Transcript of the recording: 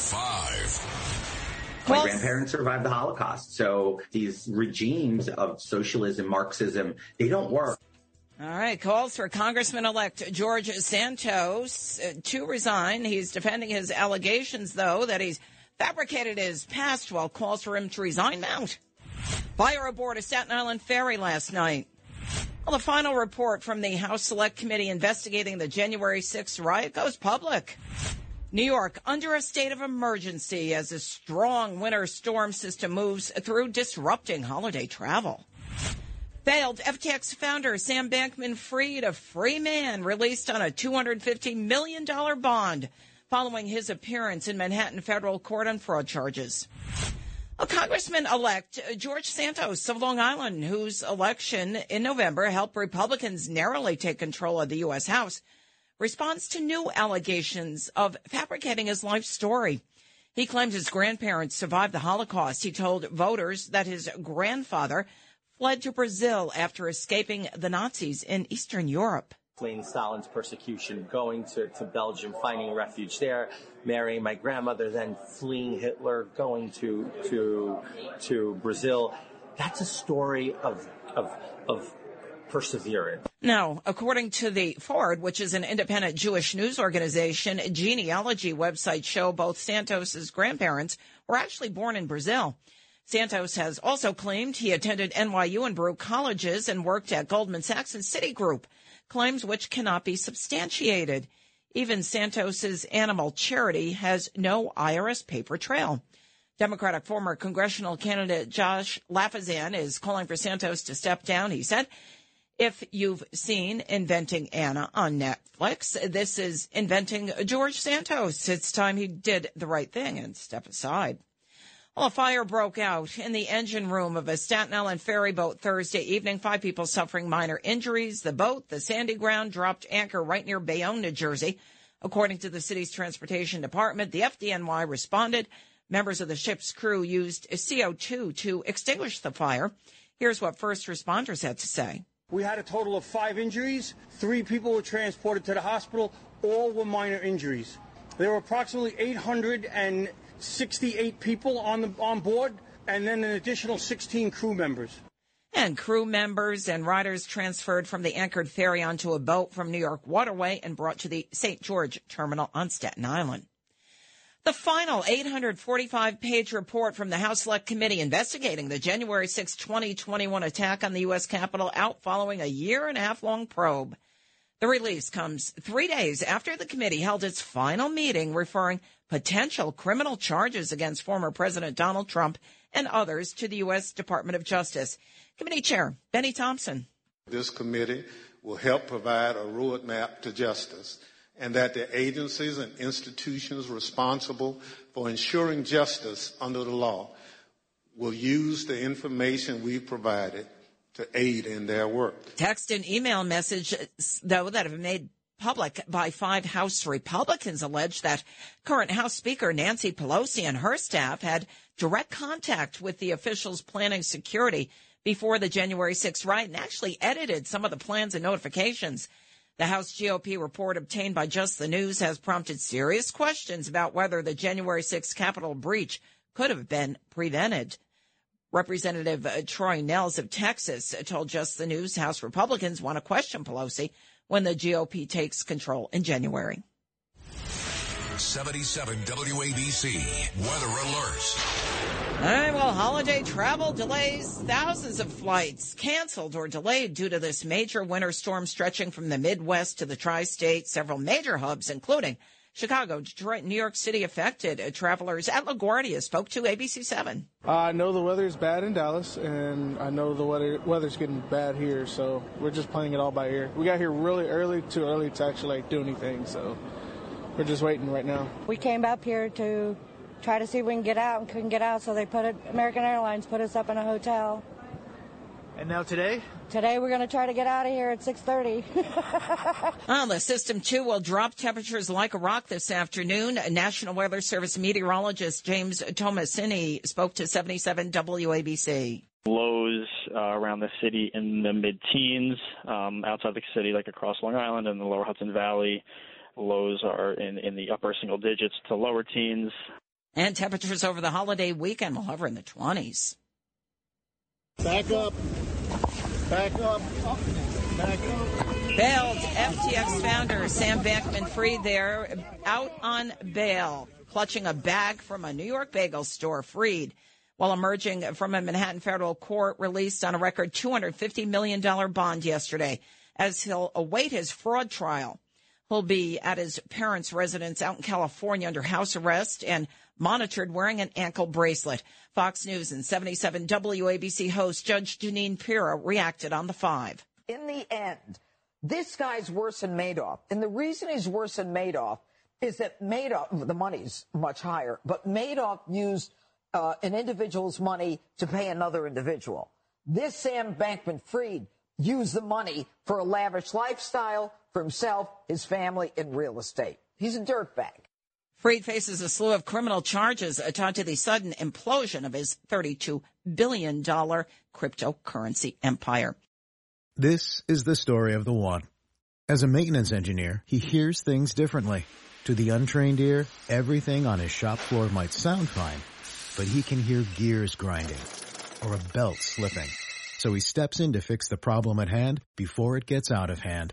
Five at five. My grandparents survived the Holocaust. So these regimes of socialism, Marxism, they don't work. All right, calls for Congressman-elect George Santos uh, to resign. He's defending his allegations, though, that he's fabricated his past while calls for him to resign mount. Fire aboard a Staten Island ferry last night. Well, the final report from the House Select Committee investigating the January 6th riot goes public. New York under a state of emergency as a strong winter storm system moves through disrupting holiday travel. Failed FTX founder Sam Bankman Fried, a free man, released on a $250 million bond following his appearance in Manhattan federal court on fraud charges. A Congressman elect George Santos of Long Island, whose election in November helped Republicans narrowly take control of the U.S. House, responds to new allegations of fabricating his life story. He claims his grandparents survived the Holocaust. He told voters that his grandfather fled to Brazil after escaping the Nazis in Eastern Europe. Fleeing Stalin's persecution, going to, to Belgium, finding refuge there, marrying my grandmother, then fleeing Hitler, going to to to Brazil. That's a story of of of perseverance. Now, according to the Forward, which is an independent Jewish news organization, genealogy websites show both Santos's grandparents were actually born in Brazil. Santos has also claimed he attended NYU and Baruch colleges and worked at Goldman Sachs and Citigroup, claims which cannot be substantiated. Even Santos's animal charity has no IRS paper trail. Democratic former congressional candidate Josh Lafazan is calling for Santos to step down. He said, if you've seen Inventing Anna on Netflix, this is Inventing George Santos. It's time he did the right thing and step aside. Well, a fire broke out in the engine room of a Staten Island ferry boat Thursday evening. Five people suffering minor injuries. The boat, the Sandy Ground, dropped anchor right near Bayonne, New Jersey. According to the city's transportation department, the FDNY responded. Members of the ship's crew used CO2 to extinguish the fire. Here's what first responders had to say. We had a total of five injuries. Three people were transported to the hospital. All were minor injuries. There were approximately 868 people on the on board, and then an additional 16 crew members. And crew members and riders transferred from the anchored ferry onto a boat from New York Waterway and brought to the St. George terminal on Staten Island. The final 845 page report from the House Select Committee investigating the January 6, 2021 attack on the U.S. Capitol out following a year and a half long probe. The release comes three days after the committee held its final meeting referring potential criminal charges against former President Donald Trump and others to the U.S. Department of Justice. Committee Chair Bennie Thompson. This committee will help provide a roadmap to justice and that the agencies and institutions responsible for ensuring justice under the law will use the information we've provided to aid in their work. Text and email messages, though, that have been made public by five House Republicans allege that current House Speaker Nancy Pelosi and her staff had direct contact with the officials planning security before the January 6th riot and actually edited some of the plans and notifications. The House GOP report obtained by Just the News has prompted serious questions about whether the January 6th Capitol breach could have been prevented. Representative uh, Troy Nehls of Texas told Just the News House Republicans want to question Pelosi when the GOP takes control in January. 77 WABC Weather alerts. All right, well, holiday travel delays. Thousands of flights canceled or delayed due to this major winter storm stretching from the Midwest to the tri-state. Several major hubs, including Chicago, Detroit, New York City affected. Uh, travelers at LaGuardia spoke to ABC7. Uh, I know the weather is bad in Dallas, and I know the weather weather's getting bad here, so we're just playing it all by ear. We got here really early, too early to actually like do anything, so we're just waiting right now. We came up here to try to see if we can get out and couldn't get out, so they put it, American Airlines put us up in a hotel. And now today? Today we're going to try to get out of here at 6:30. well, the system two will drop temperatures like a rock this afternoon. National Weather Service meteorologist James Tomasini spoke to 77 WABC. Lows uh, around the city in the mid-teens, um, outside the city, like across Long Island and the Lower Hudson Valley. Lows are in, in the upper single digits to lower teens. And temperatures over the holiday weekend will hover in the 20s. Back up. Back up. Back up. Bailed FTX founder Sam Bankman Fried there out on bail, clutching a bag from a New York bagel store. Freed while emerging from a Manhattan federal court, released on a record $250 million bond yesterday as he'll await his fraud trial. He'll be at his parents' residence out in California under house arrest and monitored wearing an ankle bracelet. Fox News and 77 WABC host Judge Jeanine Pirro reacted on the five. In the end, this guy's worse than Madoff. And the reason he's worse than Madoff is that Madoff, the money's much higher, but Madoff used uh, an individual's money to pay another individual. This Sam Bankman Fried used the money for a lavish lifestyle for himself, his family, and real estate. He's a dirtbag. Fried faces a slew of criminal charges tied to the sudden implosion of his $32 billion cryptocurrency empire. This is the story of the one. As a maintenance engineer, he hears things differently. To the untrained ear, everything on his shop floor might sound fine, but he can hear gears grinding or a belt slipping. So he steps in to fix the problem at hand before it gets out of hand.